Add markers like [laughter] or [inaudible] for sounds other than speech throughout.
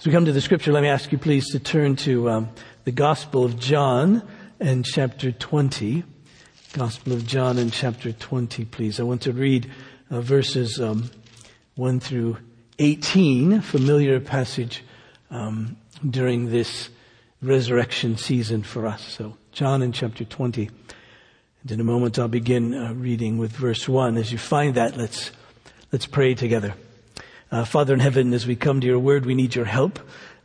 As we come to the scripture, let me ask you please to turn to um, the Gospel of John and chapter 20. Gospel of John and chapter 20, please. I want to read uh, verses um, 1 through 18, familiar passage um, during this resurrection season for us. So, John in chapter 20. And in a moment, I'll begin uh, reading with verse 1. As you find that, let's, let's pray together. Uh, Father in heaven, as we come to your word, we need your help,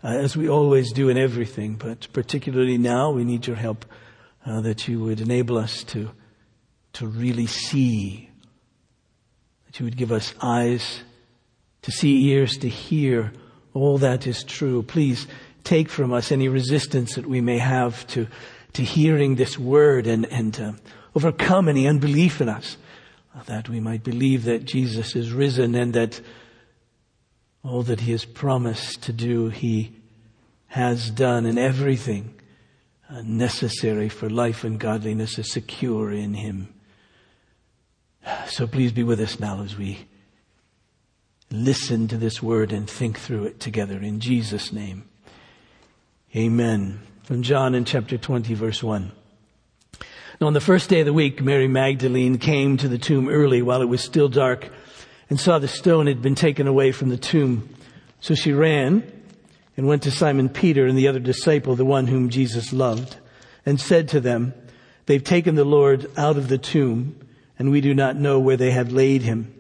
uh, as we always do in everything, but particularly now, we need your help uh, that you would enable us to, to really see, that you would give us eyes to see, ears to hear all that is true. Please take from us any resistance that we may have to, to hearing this word and, and uh, overcome any unbelief in us, that we might believe that Jesus is risen and that all that he has promised to do, he has done, and everything uh, necessary for life and godliness is secure in him. So please be with us now as we listen to this word and think through it together in Jesus' name. Amen. From John in chapter 20 verse 1. Now on the first day of the week, Mary Magdalene came to the tomb early while it was still dark and saw the stone had been taken away from the tomb. So she ran and went to Simon Peter and the other disciple, the one whom Jesus loved, and said to them, They've taken the Lord out of the tomb, and we do not know where they have laid him.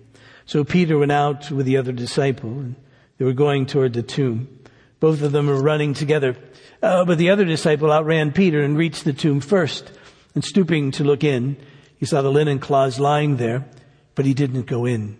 So Peter went out with the other disciple, and they were going toward the tomb. Both of them were running together. Uh, but the other disciple outran Peter and reached the tomb first. And stooping to look in, he saw the linen cloths lying there, but he didn't go in.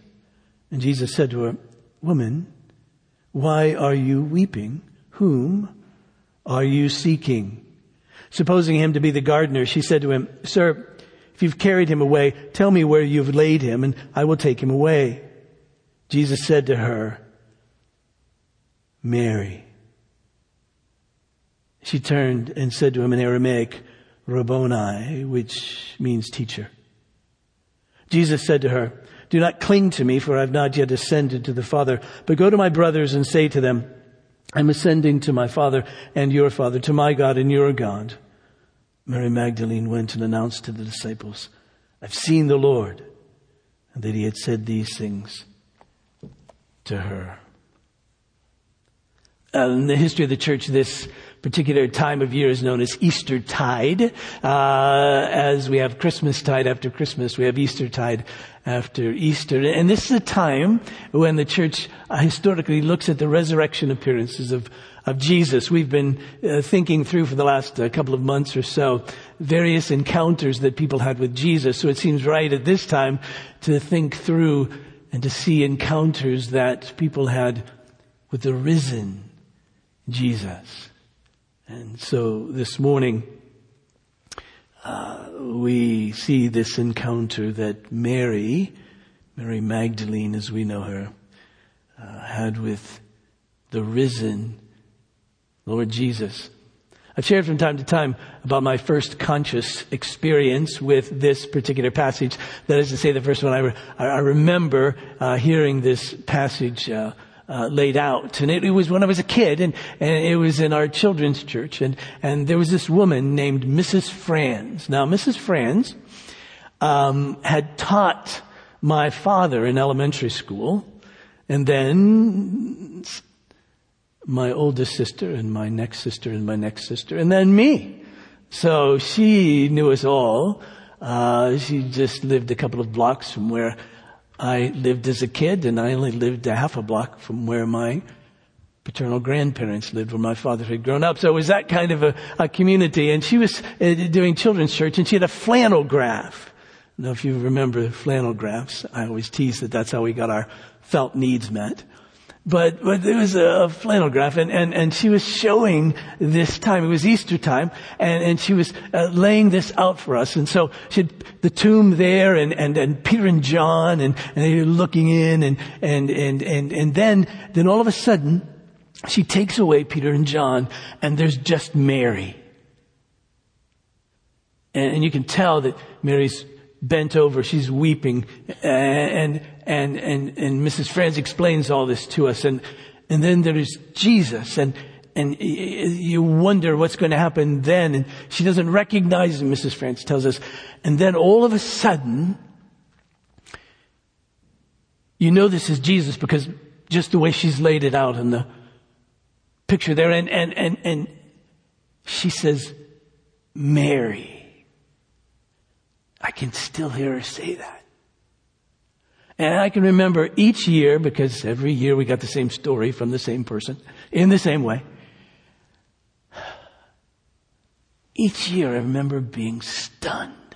And Jesus said to her, Woman, why are you weeping? Whom are you seeking? Supposing him to be the gardener, she said to him, Sir, if you've carried him away, tell me where you've laid him and I will take him away. Jesus said to her, Mary. She turned and said to him in Aramaic, Rabboni, which means teacher. Jesus said to her, do not cling to me, for I have not yet ascended to the Father, but go to my brothers and say to them, I'm ascending to my Father and your Father, to my God and your God. Mary Magdalene went and announced to the disciples, I've seen the Lord, and that he had said these things to her. Uh, in the history of the church, this particular time of year is known as Easter Tide. Uh, as we have Christmas Tide after Christmas, we have Easter Tide after Easter. And this is a time when the church historically looks at the resurrection appearances of, of Jesus. We've been uh, thinking through for the last uh, couple of months or so various encounters that people had with Jesus. So it seems right at this time to think through and to see encounters that people had with the risen Jesus. And so this morning, uh, we see this encounter that Mary, Mary Magdalene as we know her, uh, had with the risen Lord Jesus. I've shared from time to time about my first conscious experience with this particular passage. That is to say, the first one I, re- I remember uh, hearing this passage uh, uh, laid out. And it, it, was when I was a kid, and, and it was in our children's church. And, and there was this woman named Mrs. Franz. Now, Mrs. Franz um, had taught my father in elementary school, and then my oldest sister and my next sister and my next sister and then me. So she knew us all. Uh, she just lived a couple of blocks from where I lived as a kid and I only lived a half a block from where my paternal grandparents lived where my father had grown up. So it was that kind of a, a community. And she was uh, doing children's church and she had a flannel graph. Now, if you remember flannel graphs, I always tease that that's how we got our felt needs met. But, but there was a, flannel graph and, and, and she was showing this time. It was Easter time and, and she was uh, laying this out for us. And so she had the tomb there and, and, and Peter and John and, and they were looking in and, and, and, and, and then, then all of a sudden she takes away Peter and John and there's just Mary. And, and you can tell that Mary's bent over, she's weeping, and, and, and, and Mrs. Franz explains all this to us, and, and then there is Jesus, and, and you wonder what's going to happen then, and she doesn't recognize him, Mrs. Franz tells us, and then all of a sudden, you know this is Jesus because just the way she's laid it out in the picture there, and, and, and, and she says, Mary. I can still hear her say that. And I can remember each year, because every year we got the same story from the same person in the same way. Each year I remember being stunned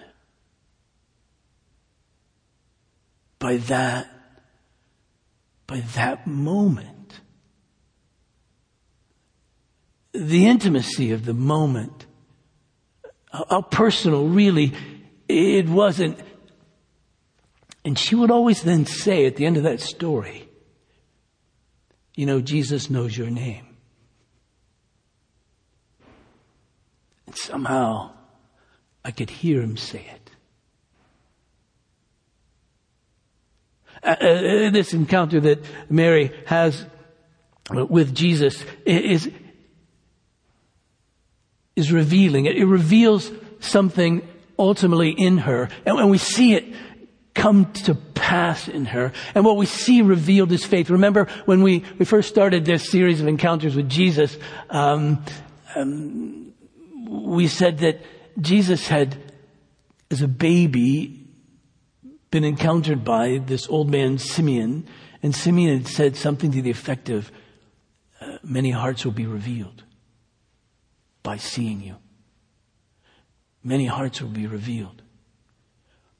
by that, by that moment. The intimacy of the moment. How personal really it wasn't. And she would always then say at the end of that story, you know, Jesus knows your name. And somehow I could hear him say it. Uh, uh, this encounter that Mary has with Jesus is, is revealing. It, it reveals something ultimately in her. And when we see it come to pass in her, and what we see revealed is faith. Remember when we, we first started this series of encounters with Jesus, um, um, we said that Jesus had, as a baby, been encountered by this old man Simeon, and Simeon had said something to the effect of, uh, many hearts will be revealed by seeing you many hearts will be revealed.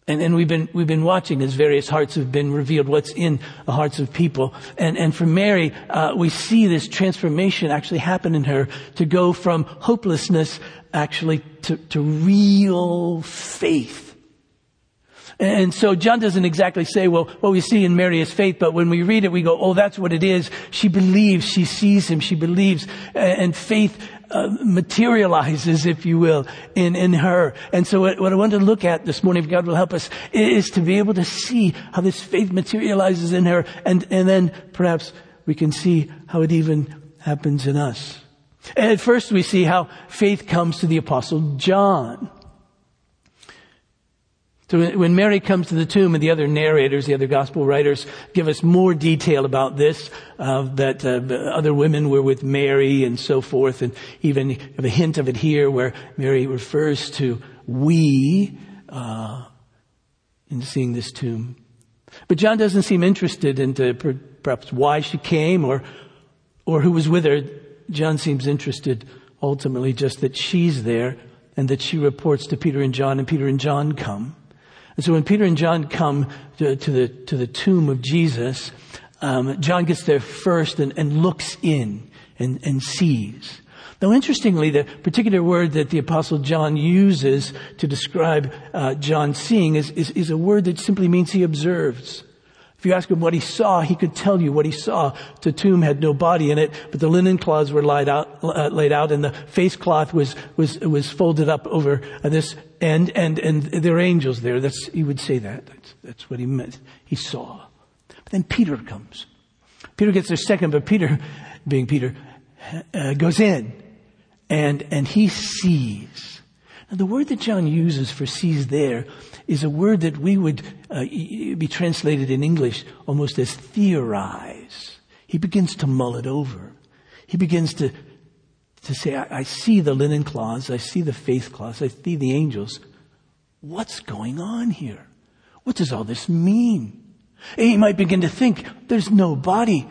And, and we've been, we've been watching as various hearts have been revealed, what's in the hearts of people. And, and for Mary, uh, we see this transformation actually happen in her to go from hopelessness actually to, to real faith. And so John doesn't exactly say, well, what we see in Mary is faith, but when we read it, we go, oh, that's what it is. She believes, she sees him, she believes, and faith uh, materializes, if you will, in, in her. And so what, what I want to look at this morning, if God will help us, is to be able to see how this faith materializes in her, and, and then perhaps we can see how it even happens in us. And at first we see how faith comes to the apostle John. So when Mary comes to the tomb and the other narrators, the other gospel writers give us more detail about this, uh, that uh, other women were with Mary and so forth, and even have a hint of it here where Mary refers to we uh, in seeing this tomb. But John doesn't seem interested into perhaps why she came or or who was with her. John seems interested ultimately just that she's there and that she reports to Peter and John, and Peter and John come. And so when Peter and John come to, to the, to the tomb of Jesus, um, John gets there first and, and looks in and, and sees. Now, interestingly, the particular word that the apostle John uses to describe uh, John seeing is, is, is, a word that simply means he observes. If you ask him what he saw, he could tell you what he saw. The tomb had no body in it, but the linen cloths were laid out, uh, laid out and the face cloth was, was, was folded up over uh, this end, and, and there are angels there. That's, he would say that. That's, that's what he meant. He saw. But then Peter comes. Peter gets there second, but Peter, being Peter, uh, goes in and, and he sees. Now the word that John uses for sees there is a word that we would uh, be translated in English almost as theorize. He begins to mull it over. he begins to, to say, I, I see the linen cloths, I see the faith cloths, I see the angels. What's going on here? What does all this mean? And he might begin to think, there's no body.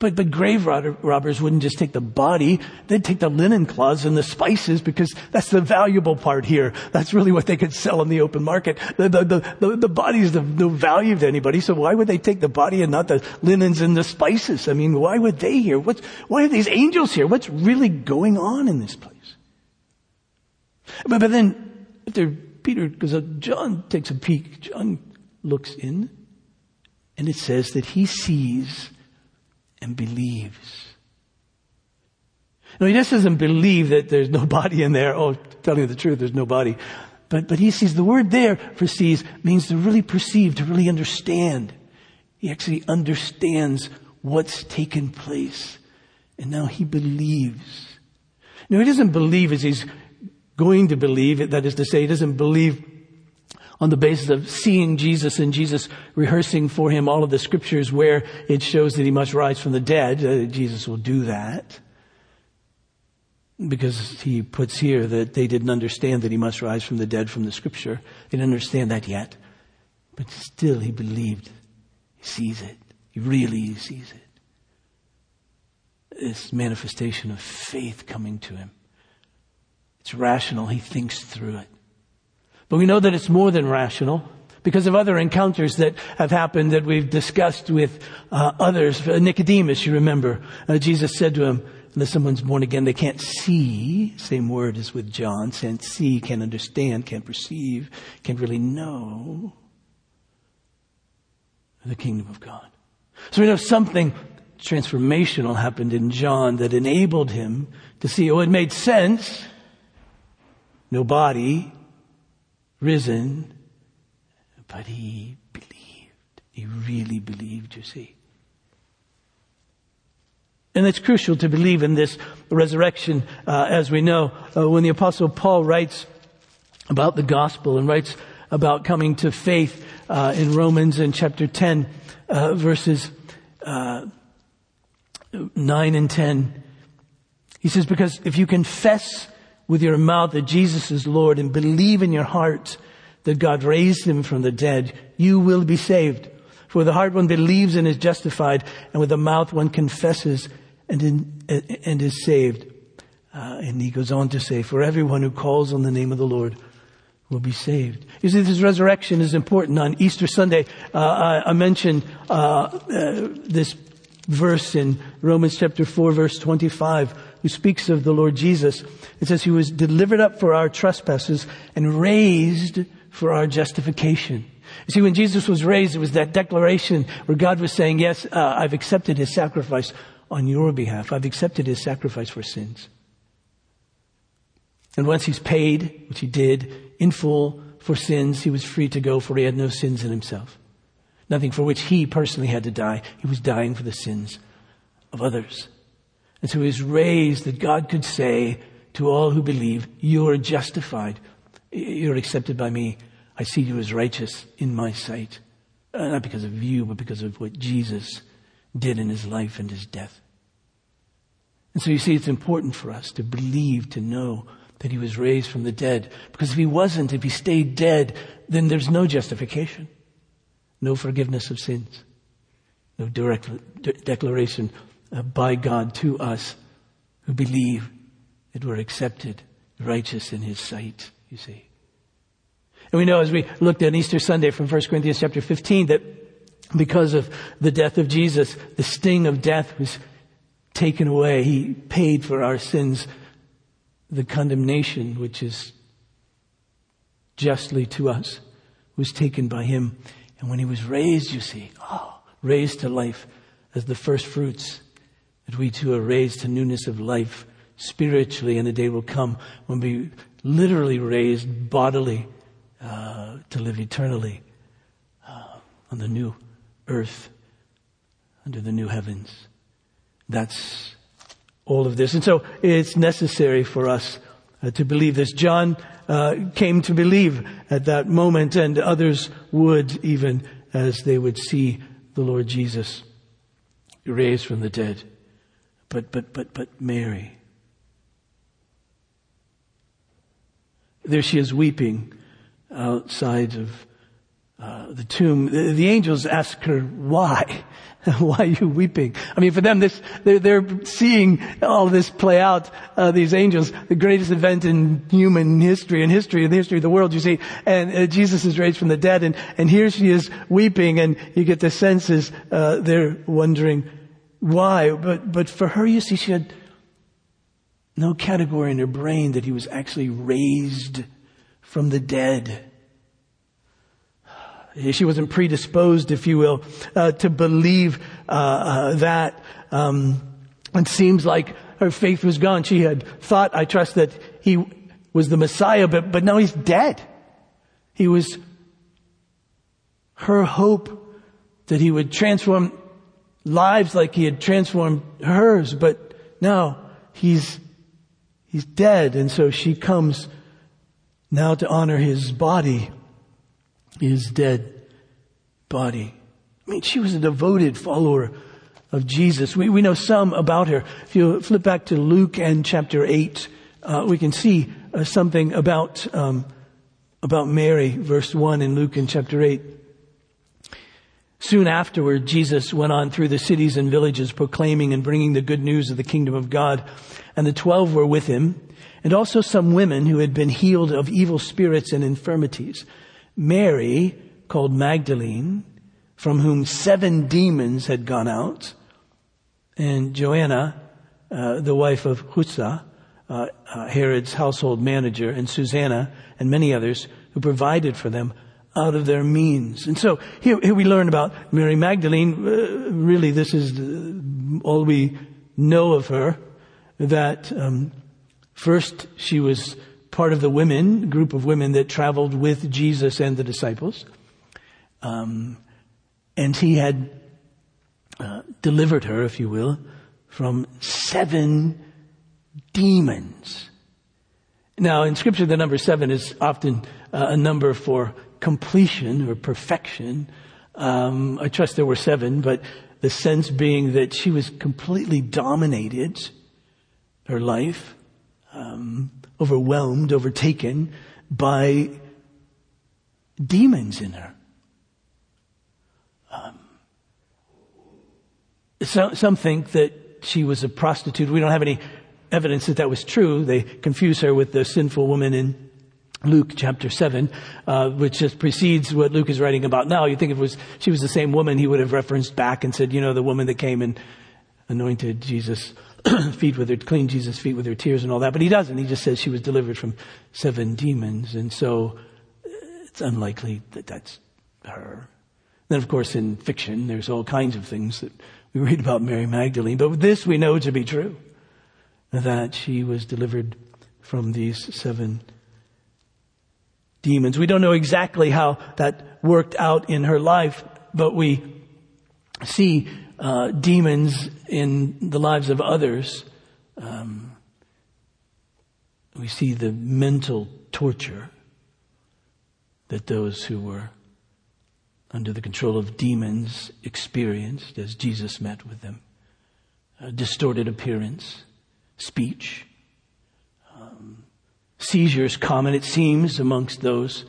But, but grave robbers wouldn't just take the body, they'd take the linen cloths and the spices because that's the valuable part here. That's really what they could sell in the open market. The, the, the, the, the of no value to anybody, so why would they take the body and not the linens and the spices? I mean, why would they here? What's, why are these angels here? What's really going on in this place? But, but then, after Peter, because John takes a peek, John looks in, and it says that he sees and believes. No, he just doesn't believe that there's [laughs] no body in there. Oh, telling you the truth, there's no body. But, but he sees the word there for sees means to really perceive, to really understand. He actually understands what's taken place. And now he believes. No, he doesn't believe as he's going to believe. That is to say, he doesn't believe on the basis of seeing Jesus and Jesus rehearsing for him all of the scriptures where it shows that he must rise from the dead. Uh, Jesus will do that. Because he puts here that they didn't understand that he must rise from the dead from the scripture. They didn't understand that yet. But still he believed. He sees it. He really sees it. This manifestation of faith coming to him. It's rational. He thinks through it. But we know that it's more than rational because of other encounters that have happened that we've discussed with uh, others. Uh, Nicodemus, you remember, uh, Jesus said to him, unless someone's born again, they can't see. Same word as with John. Can't see, can't understand, can't perceive, can't really know the kingdom of God. So we know something transformational happened in John that enabled him to see. Oh, it made sense. No body, risen, but he believed. He really believed, you see. And it's crucial to believe in this resurrection, uh, as we know, uh, when the apostle Paul writes about the gospel and writes about coming to faith uh, in Romans in chapter 10, uh, verses uh, 9 and 10. He says, because if you confess with your mouth that Jesus is Lord and believe in your heart that God raised him from the dead, you will be saved. For the heart one believes and is justified, and with the mouth one confesses and, in, and is saved. Uh, and he goes on to say, for everyone who calls on the name of the Lord will be saved. You see, this resurrection is important. On Easter Sunday, uh, I, I, mentioned uh, uh this verse in Romans chapter 4 verse 25 who speaks of the Lord Jesus. It says he was delivered up for our trespasses and raised for our justification. You see, when Jesus was raised, it was that declaration where God was saying, yes, uh, I've accepted his sacrifice on your behalf. I've accepted his sacrifice for sins. And once he's paid, which he did, in full for sins, he was free to go for he had no sins in himself. Nothing for which he personally had to die. He was dying for the sins of others. And so was raised that God could say to all who believe, you are justified. You're accepted by me. I see you as righteous in my sight. Uh, not because of you, but because of what Jesus did in his life and his death. And so you see, it's important for us to believe, to know that he was raised from the dead. Because if he wasn't, if he stayed dead, then there's no justification, no forgiveness of sins, no direct declaration Uh, by God to us who believe that we're accepted, righteous in His sight, you see. And we know as we looked at Easter Sunday from 1 Corinthians chapter 15 that because of the death of Jesus, the sting of death was taken away. He paid for our sins the condemnation which is justly to us was taken by him. And when he was raised, you see, oh, raised to life as the first fruits that we too are raised to newness of life spiritually, and a day will come when we literally raised bodily uh, to live eternally uh, on the new earth, under the new heavens. That's all of this. And so it's necessary for us uh, to believe this. John uh, came to believe at that moment, and others would even as they would see the Lord Jesus raised from the dead. But, but, but, but Mary. There she is weeping outside of uh, the tomb. The, the, angels ask her, why? [laughs] why are you weeping? I mean, for them, this, they're, they're seeing all this play out, uh, these angels, the greatest event in human history, in history, in the history of the world, you see, and uh, Jesus is raised from the dead, and, and here she is weeping, and you get the senses, uh, they're wondering why, but, but for her, you see, she had no category in her brain that he was actually raised from the dead. She wasn't predisposed, if you will, uh, to believe uh, uh, that. Um, it seems like her faith was gone. She had thought, I trust that he was the Messiah, but, but now he's dead. He was her hope that he would transform lives like he had transformed hers, but now he's, he's dead. And so she comes now to honor his body his dead body. I mean, she was a devoted follower of Jesus. We, we know some about her. If you flip back to Luke and chapter 8, uh, we can see uh, something about, um, about Mary, verse 1 in Luke and chapter 8. Soon afterward, Jesus went on through the cities and villages proclaiming and bringing the good news of the kingdom of God. And the twelve were with him, and also some women who had been healed of evil spirits and infirmities. Mary, called Magdalene, from whom seven demons had gone out, and Joanna, uh, the wife of Chuza, uh, uh, Herod's household manager, and Susanna, and many others who provided for them out of their means. And so here, here we learn about Mary Magdalene. Uh, really, this is all we know of her. That um, first she was part of the women, group of women that traveled with Jesus and the disciples. Um, and he had uh, delivered her, if you will, from seven demons. Now, in scripture, the number seven is often uh, a number for completion or perfection. Um, I trust there were seven, but the sense being that she was completely dominated her life um, overwhelmed, overtaken by demons in her. Um, so, some think that she was a prostitute. We don't have any evidence that that was true. They confuse her with the sinful woman in Luke chapter 7, uh, which just precedes what Luke is writing about now. You think if it was, she was the same woman, he would have referenced back and said, you know, the woman that came and anointed Jesus' [clears throat] feet with her, cleaned Jesus' feet with her tears and all that. But he doesn't. He just says she was delivered from seven demons. And so it's unlikely that that's her. Then, of course, in fiction, there's all kinds of things that we read about Mary Magdalene. But this we know to be true that she was delivered from these seven demons. We don't know exactly how that worked out in her life, but we see uh, demons in the lives of others, um, we see the mental torture that those who were under the control of demons experienced as Jesus met with them. A distorted appearance, speech, seizures common, it seems, amongst those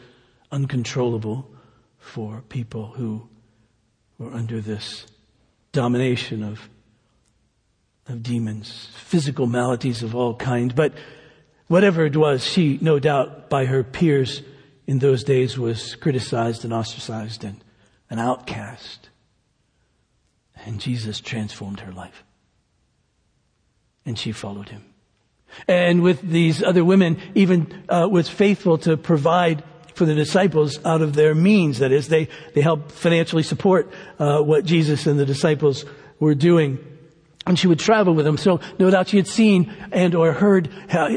uncontrollable for people who were under this domination of, of demons, physical maladies of all kinds. But whatever it was, she, no doubt, by her peers in those days was criticized and ostracized and an outcast. And Jesus transformed her life. And she followed him. And with these other women, even uh, was faithful to provide for the disciples out of their means. That is, they, they helped financially support uh, what Jesus and the disciples were doing. And she would travel with them. So no doubt she had seen and or heard how,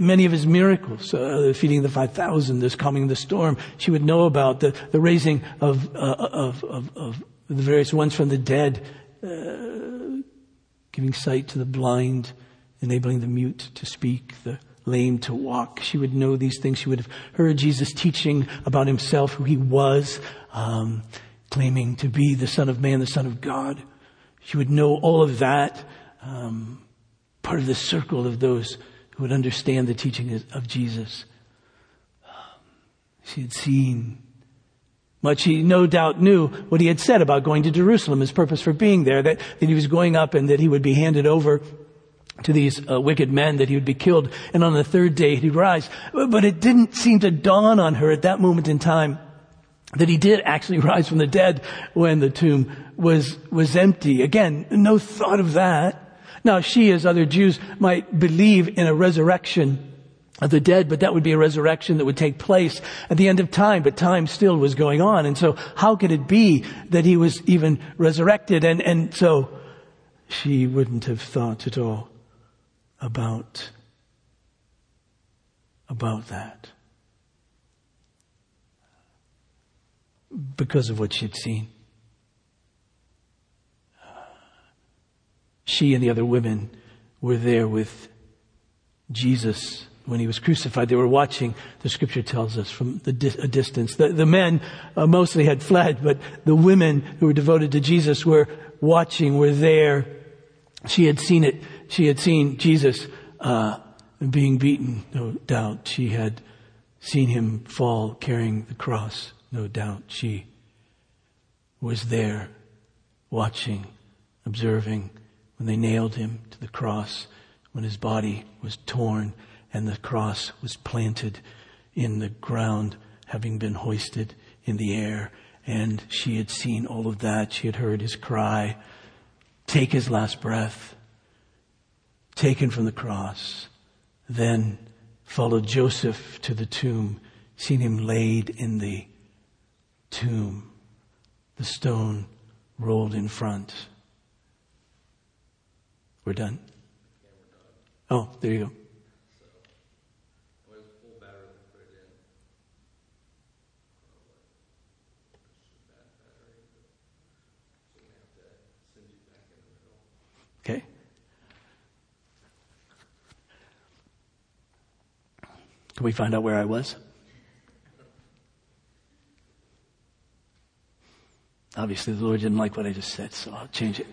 many of his miracles, uh, feeding the 5,000, this calming the storm. She would know about the, the raising of, uh, of, of, of, the various ones from the dead, uh, giving sight to the blind, enabling the mute to speak, the lame to walk. She would know these things. She would have heard Jesus teaching about himself, who he was, um, claiming to be the Son of Man, the Son of God. She would know all of that. um, part of the circle of those who would understand the teaching of Jesus. She had seen much. He no doubt knew what he had said about going to Jerusalem, his purpose for being there, that, that he was going up and that he would be handed over to these uh, wicked men, that he would be killed, and on the third day he'd rise. But it didn't seem to dawn on her at that moment in time that he did actually [laughs] rise from the dead when the tomb was, was empty. Again, no thought of that. Now she, as other Jews, might believe in a resurrection of the dead, but that would be a resurrection that would take place at the end of time, but time still was going on. And so how could it be that he was even resurrected? And, and so she wouldn't have thought at all about, about that. Because of what she'd seen. She and the other women were there with Jesus when he was crucified. They were watching, the scripture tells us, from the di- a distance. The, the men uh, mostly had fled, but the women who were devoted to Jesus were watching, were there. She had seen it. She had seen Jesus uh, being beaten, no doubt. She had seen him fall carrying the cross, no doubt. She was there, watching, observing when they nailed him to the cross, when his body was torn and the cross was planted in the ground, having been hoisted in the air. And she had seen all of that. She had heard his cry, take his last breath, taken from the cross. Then followed Joseph to the tomb, seen him laid in the tomb, the stone rolled in front. We're done. Oh, there you go. Okay? Can we find out where I was? Obviously, the Lord didn't like what I just said, so I'll change it.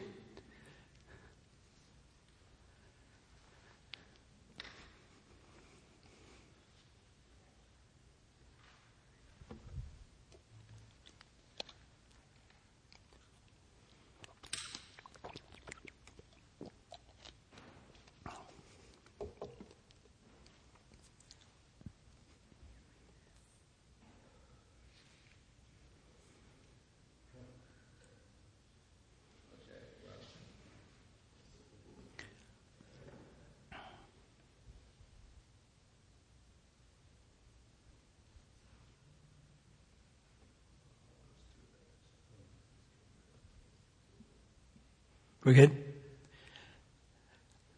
We're good?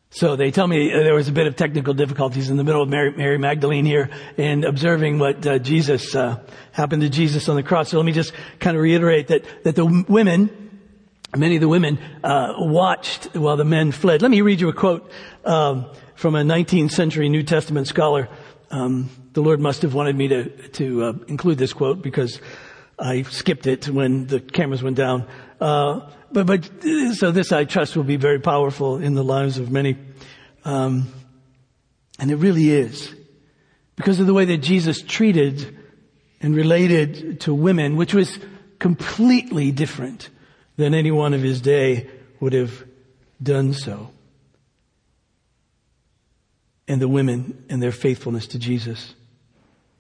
So they tell me there was a bit of technical difficulties in the middle of Mary, Mary Magdalene here and observing what uh, Jesus uh, happened to Jesus on the cross. So let me just kind of reiterate that that the women, many of the women, uh, watched while the men fled. Let me read you a quote um, from a 19th century New Testament scholar. Um, the Lord must have wanted me to to uh, include this quote because I skipped it when the cameras went down. Uh, but, but, so this I trust will be very powerful in the lives of many. Um, and it really is. Because of the way that Jesus treated and related to women, which was completely different than anyone of his day would have done so. And the women and their faithfulness to Jesus.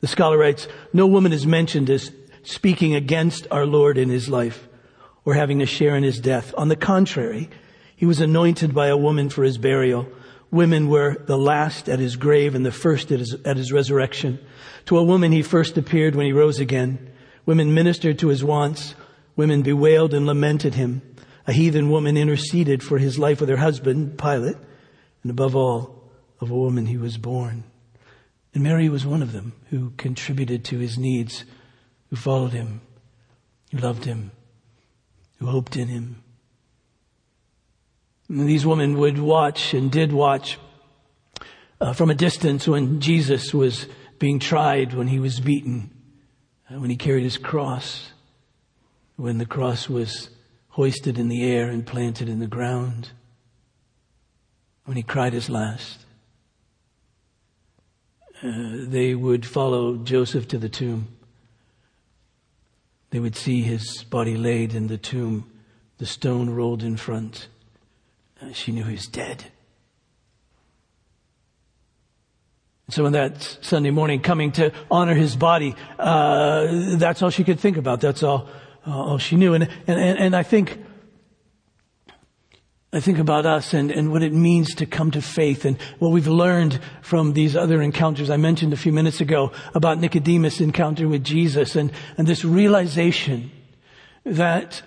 The scholar writes, no woman is mentioned as speaking against our Lord in his life or having a share in his death. On the contrary, he was anointed by a woman for his burial. Women were the last at his grave and the first at his, at his resurrection. To a woman he first appeared when he rose again. Women ministered to his wants. Women bewailed and lamented him. A heathen woman interceded for his life with her husband, Pilate. And above all, of a woman he was born. And Mary was one of them who contributed to his needs who followed him, who loved him, who hoped in him. And these women would watch and did watch uh, from a distance when Jesus was being tried, when he was beaten, uh, when he carried his cross, when the cross was hoisted in the air and planted in the ground. when he cried his last. Uh, they would follow Joseph to the tomb. They would see his body laid in the tomb, the stone rolled in front. She knew he was dead. So on that Sunday morning, coming to honor his body, uh, that's all she could think about. That's all, all she knew. And, and, and I think I think about us and, and what it means to come to faith and what we've learned from these other encounters I mentioned a few minutes ago about Nicodemus' encounter with Jesus and, and this realization that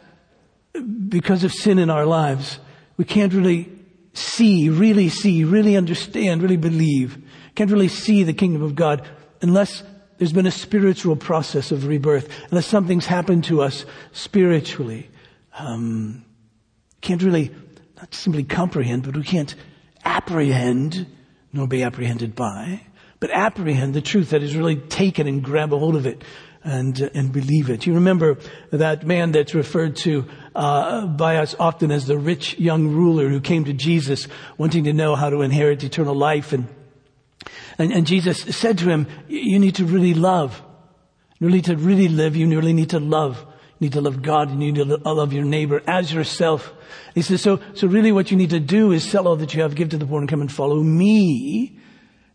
because of sin in our lives, we can't really see, really see, really understand, really believe, can't really see the kingdom of God unless there's been a spiritual process of rebirth, unless something's happened to us spiritually. Um, can't really not simply comprehend, but we can't apprehend, nor be apprehended by, but apprehend the truth that is really taken and grab a hold of it and uh, and believe it. You remember that man that's referred to uh, by us often as the rich young ruler who came to Jesus wanting to know how to inherit eternal life, and and, and Jesus said to him, "You need to really love. You need to really live. You really need to love." You need to love God. You need to love your neighbor as yourself. He says, so, so really what you need to do is sell all that you have, give to the poor and come and follow me.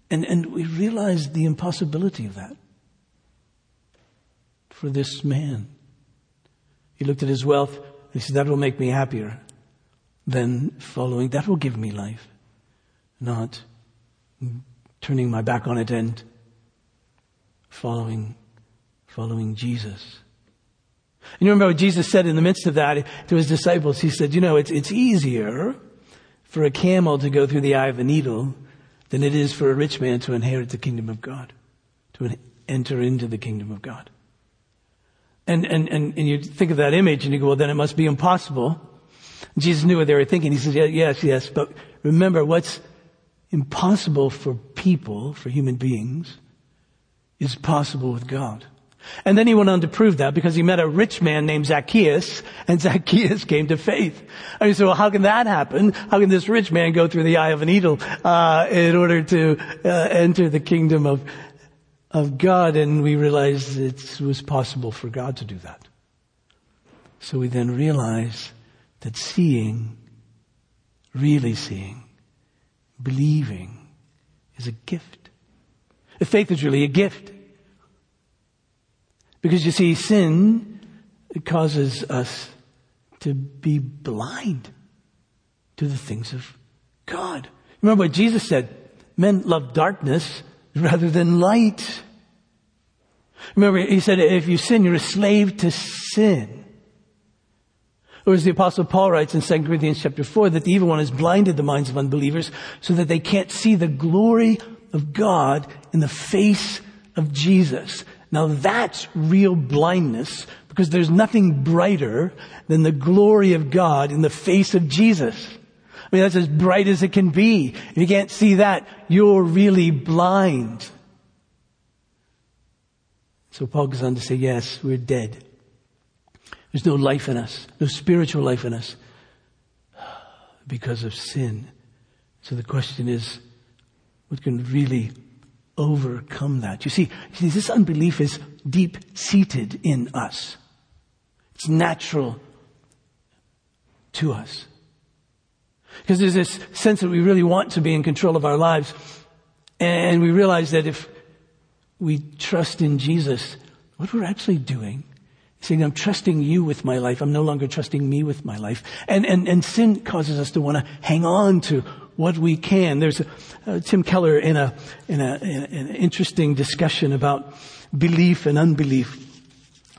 And, and we realize the impossibility of that for this man. He looked at his wealth. He said, that will make me happier than following. That will give me life. Not turning my back on it and following, following Jesus. You remember what Jesus said in the midst of that to his disciples? He said, you know, it's, it's easier for a camel to go through the eye of a needle than it is for a rich man to inherit the kingdom of God, to enter into the kingdom of God. And, and, and, and you think of that image and you go, well, then it must be impossible. Jesus knew what they were thinking. He said, yes, yes, but remember what's impossible for people, for human beings, is possible with God. And then he went on to prove that because he met a rich man named Zacchaeus and [laughs] Zacchaeus came to faith. And he said, well, how can that happen? How can this rich man go through the eye of a needle, uh, in order to uh, enter the kingdom of, of God? And we realized it was possible for God to do that. So we then realize that seeing, really seeing, believing is a gift. Faith is really a gift. Because you see, sin causes us to be blind to the things of God. Remember what Jesus said, men love darkness rather than light. Remember, he said, if you sin, you're a slave to sin. Or as the apostle Paul writes in 2 Corinthians chapter 4, that the evil one has blinded the minds of unbelievers so that they can't see the glory of God in the face of Jesus. Now that's real blindness because there's nothing brighter than the glory of God in the face of Jesus. I mean, that's as bright as it can be. If you can't see that, you're really blind. So Paul goes on to say, yes, we're dead. There's no life in us, no spiritual life in us because of sin. So the question is, what can really overcome that. You see, see this unbelief is deep seated in us. It's natural to us. Because there's this sense that we really want to be in control of our lives. And we realize that if we trust in Jesus, what we're actually doing is saying, I'm trusting you with my life. I'm no longer trusting me with my life. And, and, and sin causes us to want to hang on to what we can. There's uh, Tim Keller in a, in a, in an interesting discussion about belief and unbelief.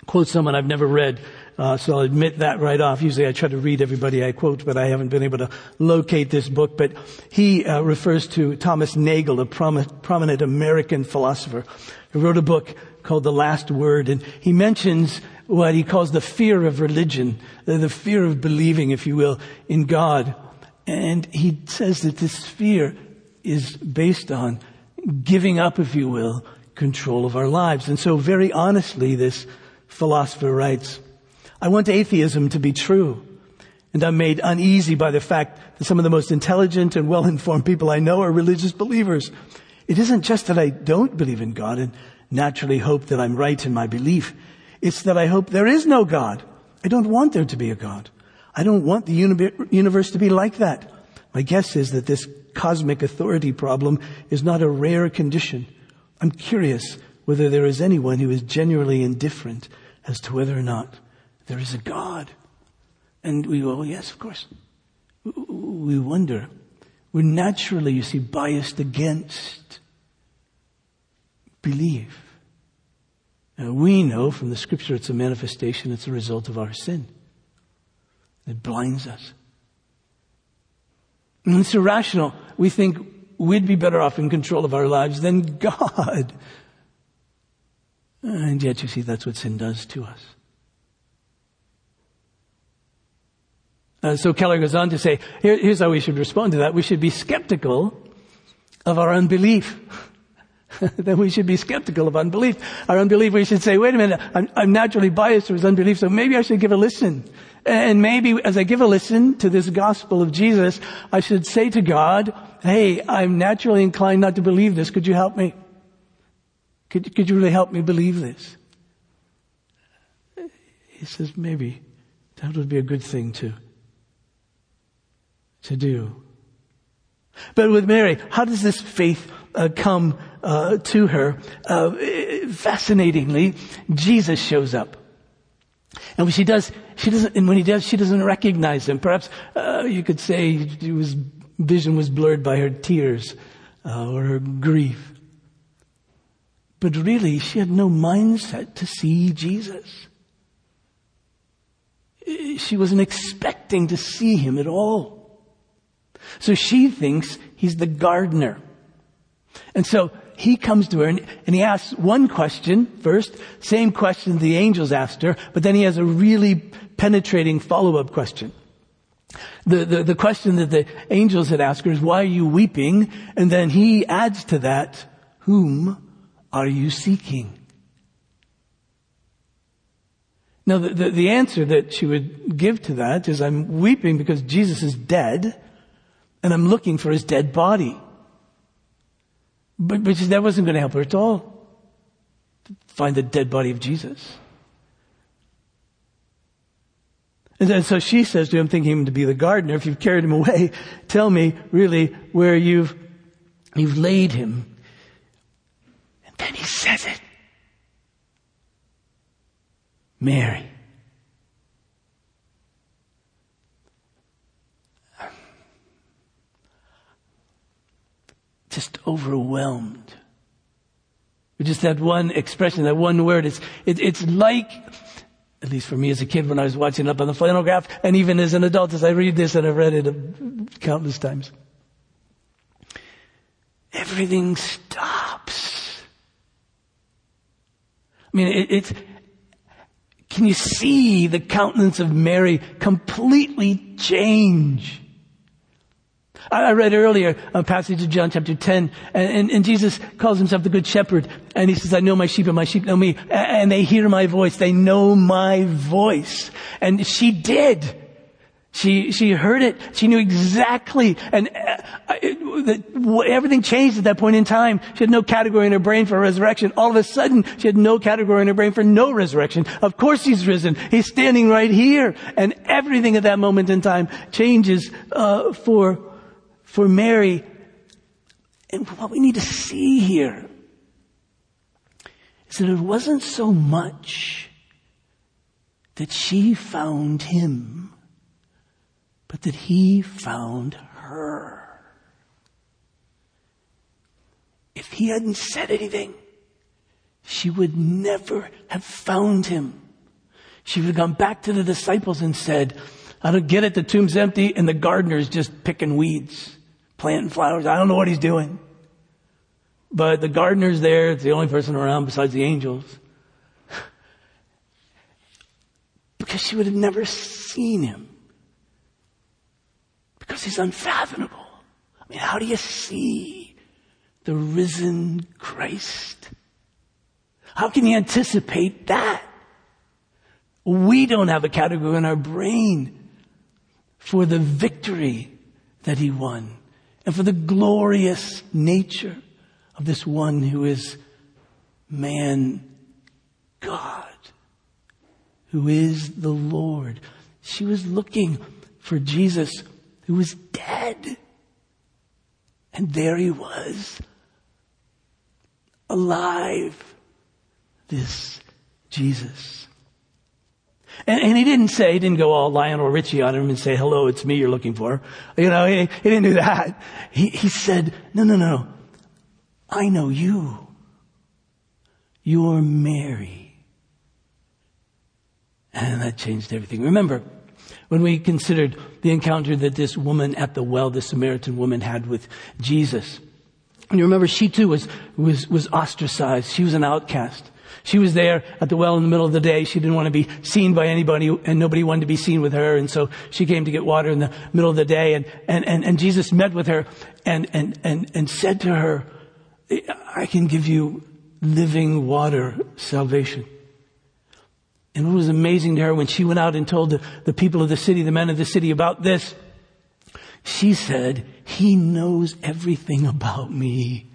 Quote someone I've never read, uh, so I'll admit that right off. Usually I try to read everybody I quote, but I haven't been able to locate this book. But he uh, refers to Thomas Nagel, a prom- prominent American philosopher, who wrote a book called The Last Word, and he mentions what he calls the fear of religion, the fear of believing, if you will, in God. And he says that this fear is based on giving up, if you will, control of our lives. And so very honestly, this philosopher writes, I want atheism to be true. And I'm made uneasy by the fact that some of the most intelligent and well-informed people I know are religious believers. It isn't just that I don't believe in God and naturally hope that I'm right in my belief. It's that I hope there is no God. I don't want there to be a God. I don't want the universe to be like that. My guess is that this cosmic authority problem is not a rare condition. I'm curious whether there is anyone who is genuinely indifferent as to whether or not there is a God. And we go, oh, yes, of course. We wonder. We're naturally, you see, biased against belief. Now, we know from the scripture it's a manifestation, it's a result of our sin. It blinds us. And it's irrational. We think we'd be better off in control of our lives than [laughs] God. And yet, you see, that's what sin does to us. Uh, so Keller goes on to say, here, here's how we should respond to that. We should be skeptical of our unbelief. [laughs] [laughs] that we should be skeptical of unbelief. Our unbelief, we should say, wait a minute, I'm, I'm naturally biased towards unbelief, so maybe I should give a listen. And maybe as I give a listen to this gospel of Jesus, I should say to God, hey, I'm naturally inclined not to believe this. Could you help me? Could, could you really help me believe this? He says, maybe that would be a good thing to, to do. But with Mary, how does this faith uh, come uh, to her? Uh, fascinatingly, Jesus shows up. And when she does, she doesn't, and when he does, she doesn't recognize him. Perhaps, uh, you could say his vision was blurred by her tears, uh, or her grief. But really, she had no mindset to see Jesus. She wasn't expecting to see him at all. So she thinks he's the gardener. And so he comes to her and, and, he asks one question first, same question the angels asked her, but then he has a really penetrating follow-up question. The, the, the question that the angels had asked her is, why are you weeping? And then he adds to that, whom are you seeking? Now the, the, the answer that she would give to that is, I'm weeping because Jesus is dead and I'm looking for his dead body. But, but that wasn't going to help her at all. Find the dead body of Jesus. And then, so she says to him, thinking him to be the gardener, if you've carried him away, [laughs] tell me really where you've, you've laid him. And then he says it. Mary. Just overwhelmed. Just that one expression, that one word, it's, it, it's like, at least for me as a kid when I was watching up on the flannel graph, and even as an adult as I read this and I've read it countless times. Everything stops. I mean, it, it's, can you see the countenance of Mary completely change? I read earlier a passage of John chapter 10, and, and, and, Jesus calls himself the good shepherd, and he says, I know my sheep and my sheep know me, and they hear my voice, they know my voice. And she did. She, she heard it. She knew exactly, and uh, it, everything changed at that point in time. She had no category in her brain for resurrection. All of a sudden, she had no category in her brain for no resurrection. Of course he's risen. He's standing right here. And everything at that moment in time changes, uh, for for Mary. And what we need to see here is that it wasn't so much that she found him, but that he found her. If he hadn't said anything, she would never have found him. She would have gone back to the disciples and said, I don't get it, the tomb's empty and the gardener's just picking weeds planting flowers. I don't know what he's doing. But the gardener's there. It's the only person around besides the angels. [laughs] because she would have never seen him. Because he's unfathomable. I mean, how do you see the risen Christ? How can you anticipate that? We don't have a category in our brain for the victory that he won and for the glorious nature of this one who is man God, who is the Lord. She was looking for Jesus who was dead. And there he was, alive, this Jesus. And, and, he didn't say, he didn't go all Lionel Richie on him and say, hello, it's me you're looking for. You know, he, he didn't do that. He, he said, no, no, no. I know you. You're Mary. And that changed everything. Remember, when we considered the encounter that this woman at the well, the Samaritan woman had with Jesus. And you remember she too was, was, was ostracized. She was an outcast. She was there at the well in the middle of the day. She didn't want to be seen by anybody and nobody wanted to be seen with her. And so she came to get water in the middle of the day and, and, and, and Jesus met with her and, and, and, and said to her, I can give you living water salvation. And what was amazing to her when she went out and told the, the people of the city, the men of the city about this, she said, he knows everything about me.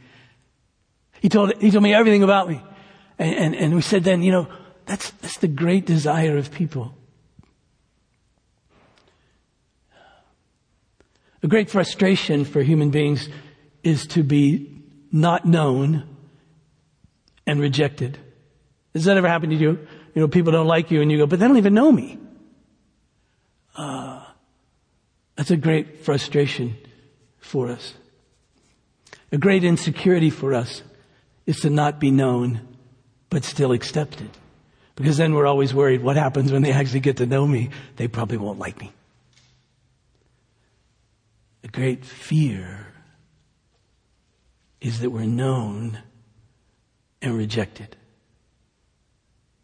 He told, he told me everything about me. And, and, and we said then, you know, that's, that's the great desire of people. A great frustration for human beings is to be not known and rejected. Has that ever happened to you? You know, people don't like you and you go, but they don't even know me. Uh, that's a great frustration for us. A great insecurity for us is to not be known but still accepted. Because then we're always worried what happens when they actually get to know me? They probably won't like me. A great fear is that we're known and rejected.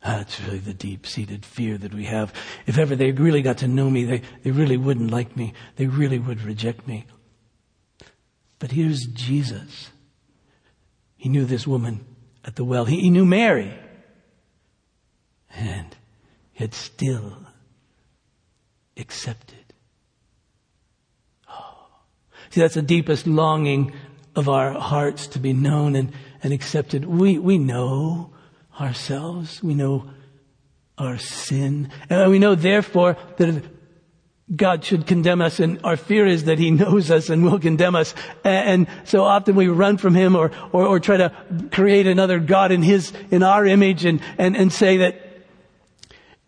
Ah, that's really the deep seated fear that we have. If ever they really got to know me, they, they really wouldn't like me. They really would reject me. But here's Jesus. He knew this woman at the well. He, he knew Mary. And yet still accepted. Oh. See, that's the deepest longing of our hearts to be known and, and accepted. We, we know ourselves. We know our sin. And we know therefore that God should condemn us and our fear is that He knows us and will condemn us. And so often we run from Him or, or, or try to create another God in His, in our image and, and, and say that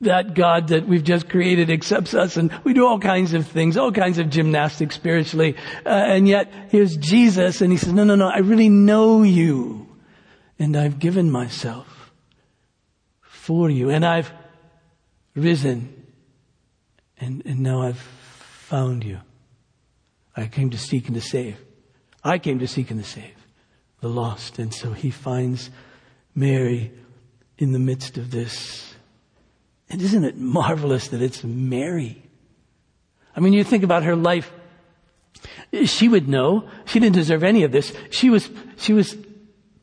that God that we've just created accepts us and we do all kinds of things, all kinds of gymnastics spiritually. Uh, and yet here's Jesus and He says, no, no, no, I really know you and I've given myself for you and I've risen and, and now I've found you. I came to seek and to save. I came to seek and to save the lost. And so he finds Mary in the midst of this. And isn't it marvelous that it's Mary? I mean, you think about her life. She would know. She didn't deserve any of this. She was, she was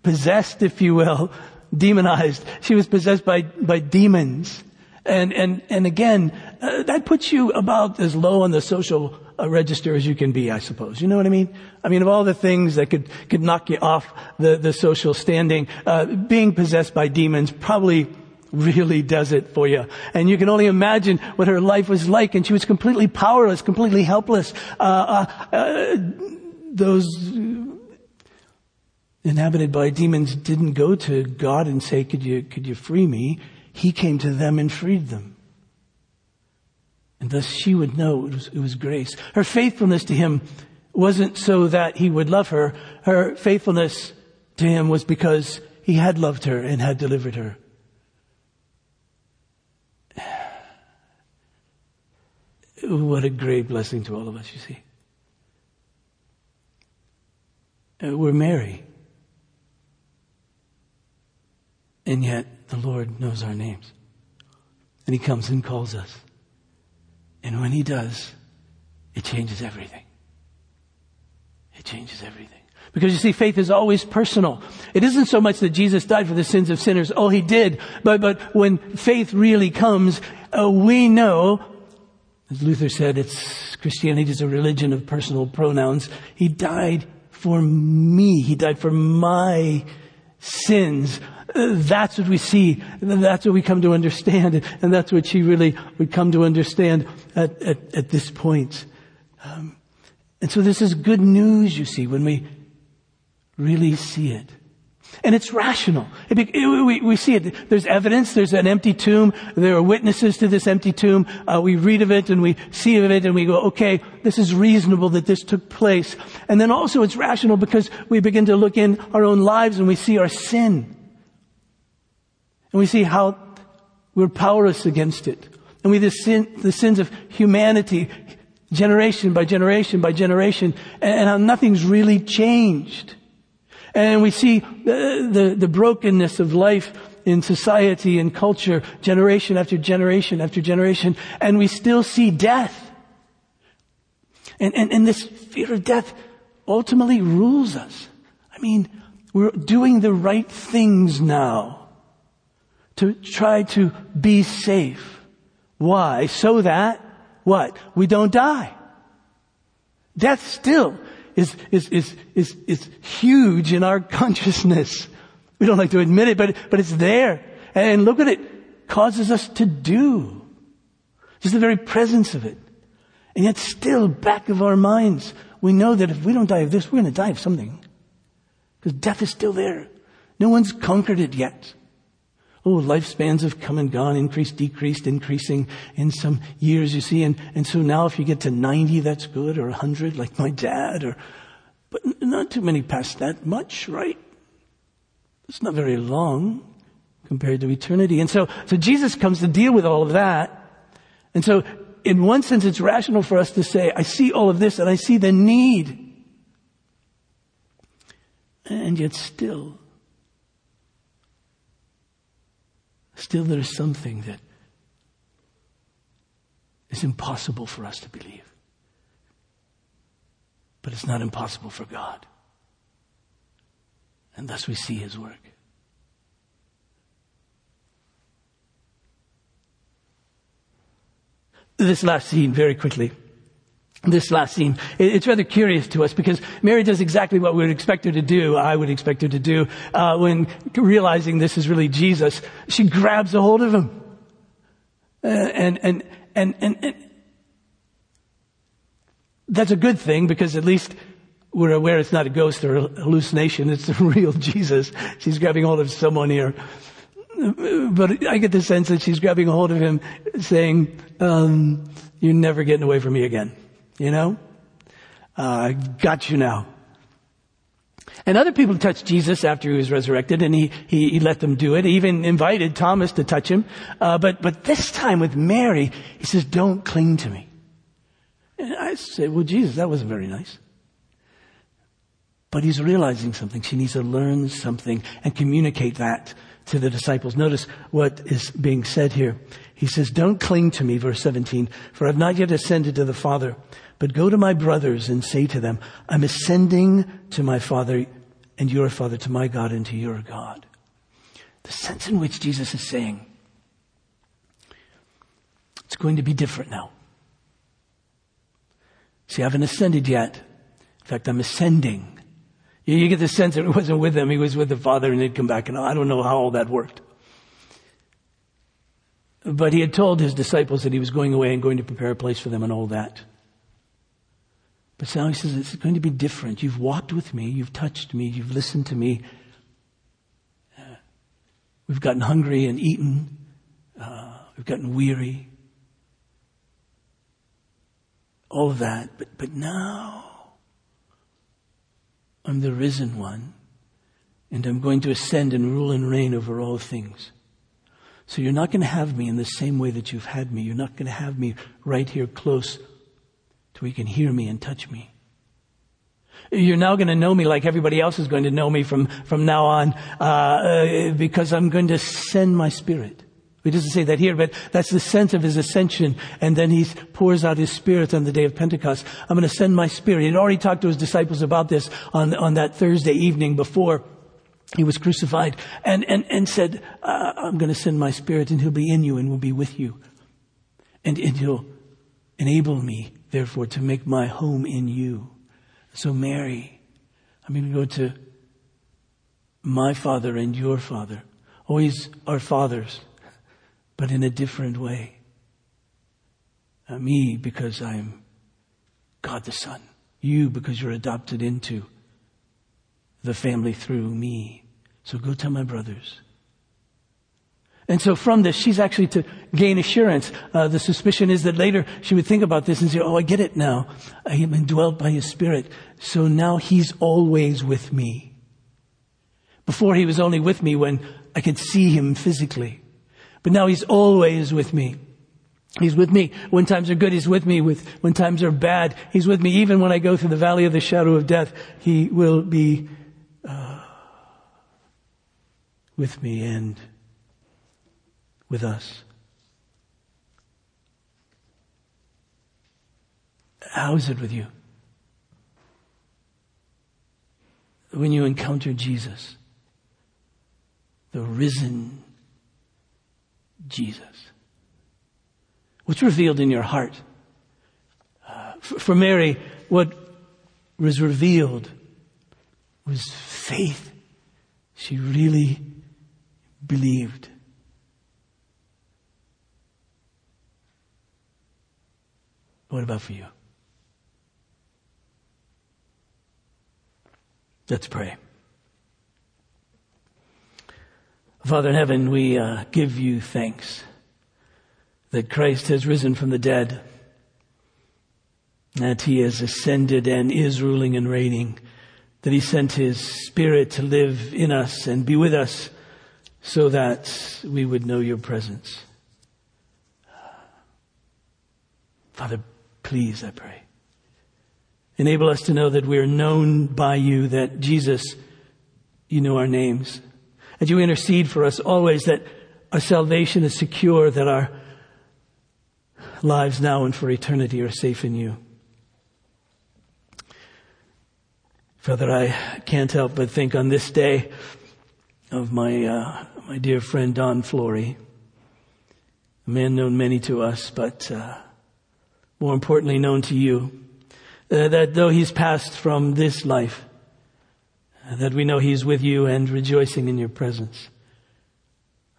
possessed, if you will, demonized. She was possessed by, by demons. And, and, and again, uh, that puts you about as low on the social uh, register as you can be, I suppose. You know what I mean? I mean, of all the things that could, could knock you off the, the social standing, uh, being possessed by demons probably really does it for you. And you can only imagine what her life was like, and she was completely powerless, completely helpless. Uh, uh, uh those inhabited by demons didn't go to God and say, could you, could you free me? He came to them and freed them. And thus she would know it was, it was grace. Her faithfulness to him wasn't so that he would love her. Her faithfulness to him was because he had loved her and had delivered her. [sighs] What a great blessing to all of us, you see. Uh, we're Mary. And yet the Lord knows our names. And He comes and calls us. And when He does, it changes everything. It changes everything. Because you see, faith is always personal. It isn't so much that Jesus died for the sins of sinners. Oh, He did. But, but when faith really comes, uh, we know As Luther said, it's Christianity is a religion of personal pronouns. He died for me. He died for my sins. That's what we see. That's what we come to understand. And that's what she really would come to understand at, at, at this point. Um, and so this is good news, you see, when we really see it. And it's rational. It, it, we, we, see it. There's evidence. There's an empty tomb. There are witnesses to this empty tomb. Uh, we read of it and we see of it and we go, okay, this is reasonable that this took place. And then also it's rational because we begin to look in our own lives and we see our sin. And we see how we're powerless against it. And we the sin, the sins of humanity, generation by generation by generation, and, and how nothing's really changed. And we see the, the, the brokenness of life in society and culture, generation after generation after generation, and we still see death. And, and, and this fear of death ultimately rules us. I mean, we're doing the right things now to try to be safe. Why? So that, what? We don't die. Death still is, is, is, is, is huge in our [laughs] consciousness. We don't like to admit it, but, but it's there. And look what it causes us to do. Just the very presence of it. And yet still back of our minds, we know that if we don't die of this, we're going to die of something. Because death is still there. No one's conquered it yet. Oh, lifespans have come and gone, increased, decreased, increasing in some years, you see. And, and so now if you get to 90, that's good, or 100, like my dad, or, but not too many past that much, right? It's not very long compared to eternity. And so, so Jesus comes to deal with all of that. And so, in one sense, it's rational for us to say, I see all of this and I see the need. And yet still, still there is something that is impossible for us to believe. But it's not impossible for God. And thus we see his work. This last scene, very quickly this last scene. It's rather curious to us because Mary does exactly what we would expect her to do, I would expect her to do, uh, when realizing this is really Jesus. She grabs a hold of him. Uh, and, and, and, and, and that's a good thing because at least we're aware it's not a ghost or a hallucination, it's the [laughs] real Jesus. She's grabbing hold of someone here. But I get the sense that she's grabbing a hold of him saying, um, you're never getting away from me again. You know? Uh, got you now. And other people touched Jesus after he was resurrected, and he, he, he let them do it. He even invited Thomas to touch him. Uh, but, but this time with Mary, he says, don't cling to me. And I said, well, Jesus, that wasn't very nice. But he's realizing something. She needs to learn something and communicate that to the disciples. Notice what is being said here. He says, don't cling to me, verse 17, for I've not yet ascended to the Father. But go to my brothers and say to them, I'm ascending to my Father and your Father, to my God and to your God. The sense in which Jesus is saying, it's going to be different now. See, I haven't ascended yet. In fact, I'm ascending. You, get the sense that he wasn't with them, he was with the Father and he'd come back and I don't know how all that worked. But he had told his disciples that he was going away and going to prepare a place for them and all that. But now he says, it's going to be different. You've walked with me. You've touched me. You've listened to me. Uh, we've gotten hungry and eaten. Uh, we've gotten weary. All of that. But, but now I'm the risen one and I'm going to ascend and rule and reign over all things. So you're not going to have me in the same way that you've had me. You're not going to have me right here close so he can hear me and touch me. You're now going to know me like everybody else is going to know me from, from now on, uh, uh, because I'm going to send my spirit. He doesn't say that here, but that's the sense of his ascension. And then he pours out his spirit on the day of Pentecost. I'm going to send my spirit. He had already talked to his disciples about this on, on that Thursday evening before he was crucified and, and, and said, uh, I'm going to send my spirit and he'll be in you and will be with you. And, and he'll Enable me, therefore, to make my home in you. So, Mary, I'm going to go to my father and your father. Always our fathers, but in a different way. Uh, me, because I'm God the Son. You, because you're adopted into the family through me. So go tell my brothers. And so from this, she's actually to gain assurance. Uh, the suspicion is that later she would think about this and say, oh, I get it now. I am indwelt by his spirit. So now he's always with me. Before he was only with me when I could see him physically. But now he's always with me. He's with me. When times are good, He's with me. With, when times are bad, He's with me. Even when I go through the valley of the shadow of death, He will be uh, with me and with us. How is it with you? When you encounter Jesus, the risen Jesus. What's revealed in your heart? Uh, for Mary, what was revealed was faith. She really believed. What about for you? Let's pray. Father in heaven, we uh, give you thanks that Christ has risen from the dead, that he has ascended and is ruling and reigning, that he sent his spirit to live in us and be with us so that we would know your presence. Father, please, I pray. Enable us to know that we are known by you, that Jesus, you know our names, and you intercede for us always, that our salvation is secure, that our lives now and for eternity are safe in you. Father, I can't help but think on this day of my, uh, my dear friend Don Flory, a man known many to us, but uh, more importantly known to you, uh, that though he's passed from this life, uh, that we know he's with you and rejoicing in your presence.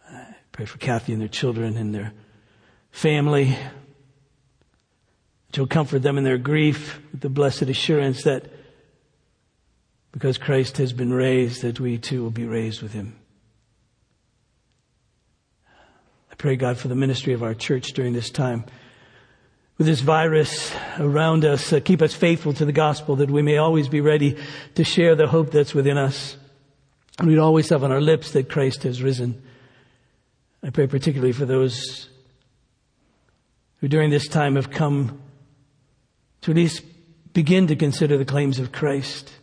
I pray for Kathy and their children and their family, that you'll comfort them in their grief with the blessed assurance that because Christ has been raised, that we too will be raised with him. I pray, God, for the ministry of our church during this time. With this virus around us, uh, keep us faithful to the gospel that we may always be ready to share the hope that's within us. And we'd always have on our lips that Christ has risen. I pray particularly for those who during this time have come to at least begin to consider the claims of Christ.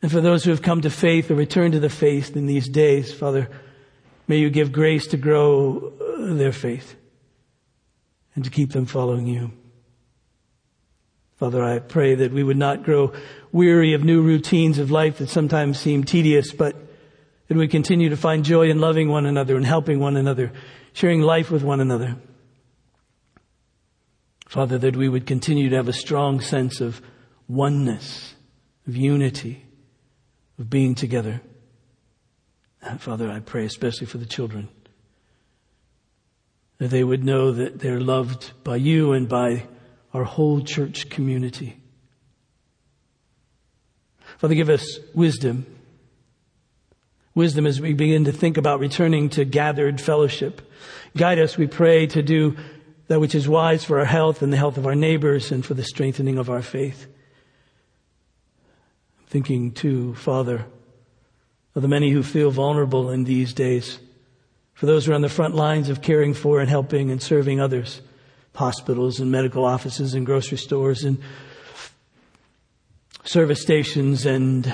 And for those who have come to faith or return to the faith in these days, Father, may you give grace to grow uh, their faith and to keep them following you. Father, I pray that we would not grow weary of new routines of life that sometimes seem tedious, but that we continue to find joy in loving one another and helping one another, sharing life with one another. Father, that we would continue to have a strong sense of oneness, of unity, of being together. And Father, I pray especially for the children, that they would know that they're loved by you and by our whole church community. Father, give us wisdom. Wisdom as we begin to think about returning to gathered fellowship. Guide us, we pray, to do that which is wise for our health and the health of our neighbors and for the strengthening of our faith. I'm thinking too, Father, of the many who feel vulnerable in these days, for those who are on the front lines of caring for and helping and serving others, hospitals and medical offices and grocery stores and service stations and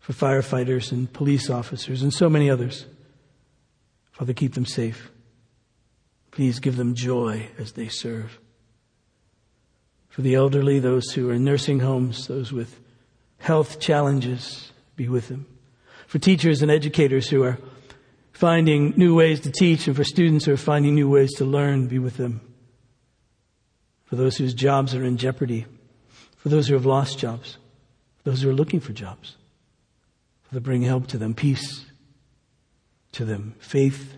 for firefighters and police officers and so many others. Father, keep them safe. Please give them joy as they serve. For the elderly, those who are in nursing homes, those with health challenges, be with them. For teachers and educators who are finding new ways to teach and for students who are finding new ways to learn, be with them. for those whose jobs are in jeopardy, for those who have lost jobs, for those who are looking for jobs. Father, bring help to them, peace to them, faith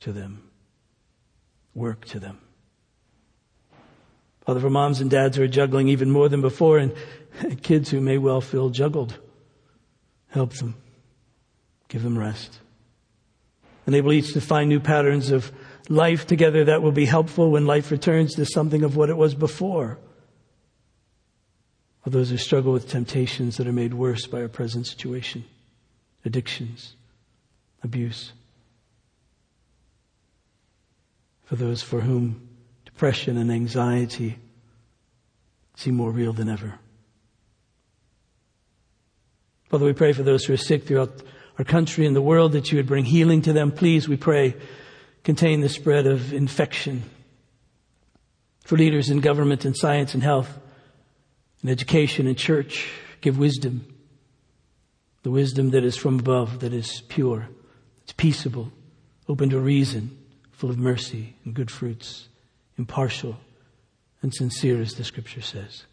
to them, work to them. Father, for moms and dads who are juggling even more than before and [laughs] kids who may well feel juggled, help them. Give them rest. Enable each to find new patterns of life together that will be helpful when life returns to something of what it was before. For those who struggle with temptations that are made worse by our present situation, addictions, abuse. For those for whom depression and anxiety seem more real than ever. Father, we pray for those who are sick throughout our country and the world that you would bring healing to them. Please, we pray, contain the spread of infection. For leaders in government and science and health and education and church, give wisdom. The wisdom that is from above, that is pure, it's peaceable, open to reason, full of mercy and good fruits, impartial and sincere as the scripture says.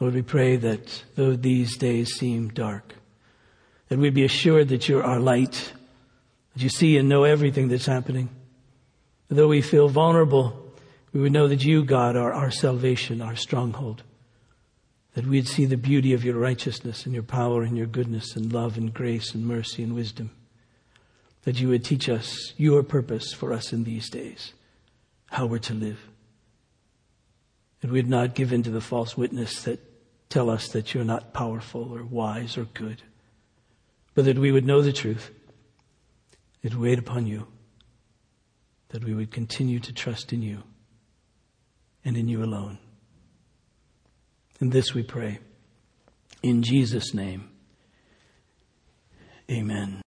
Lord, we pray that though these days seem dark, that we'd be assured that you're our light, that you see and know everything that's happening. Though we feel vulnerable, we would know that you, God, are our salvation, our stronghold. That we'd see the beauty of your righteousness and your power and your goodness and love and grace and mercy and wisdom. That you would teach us your purpose for us in these days, how we're to live. That we'd not give in to the false witness that tell us that you're not powerful or wise or good, but that we would know the truth, that we wait upon you, that we would continue to trust in you and in you alone. And this we pray. In Jesus' name, amen.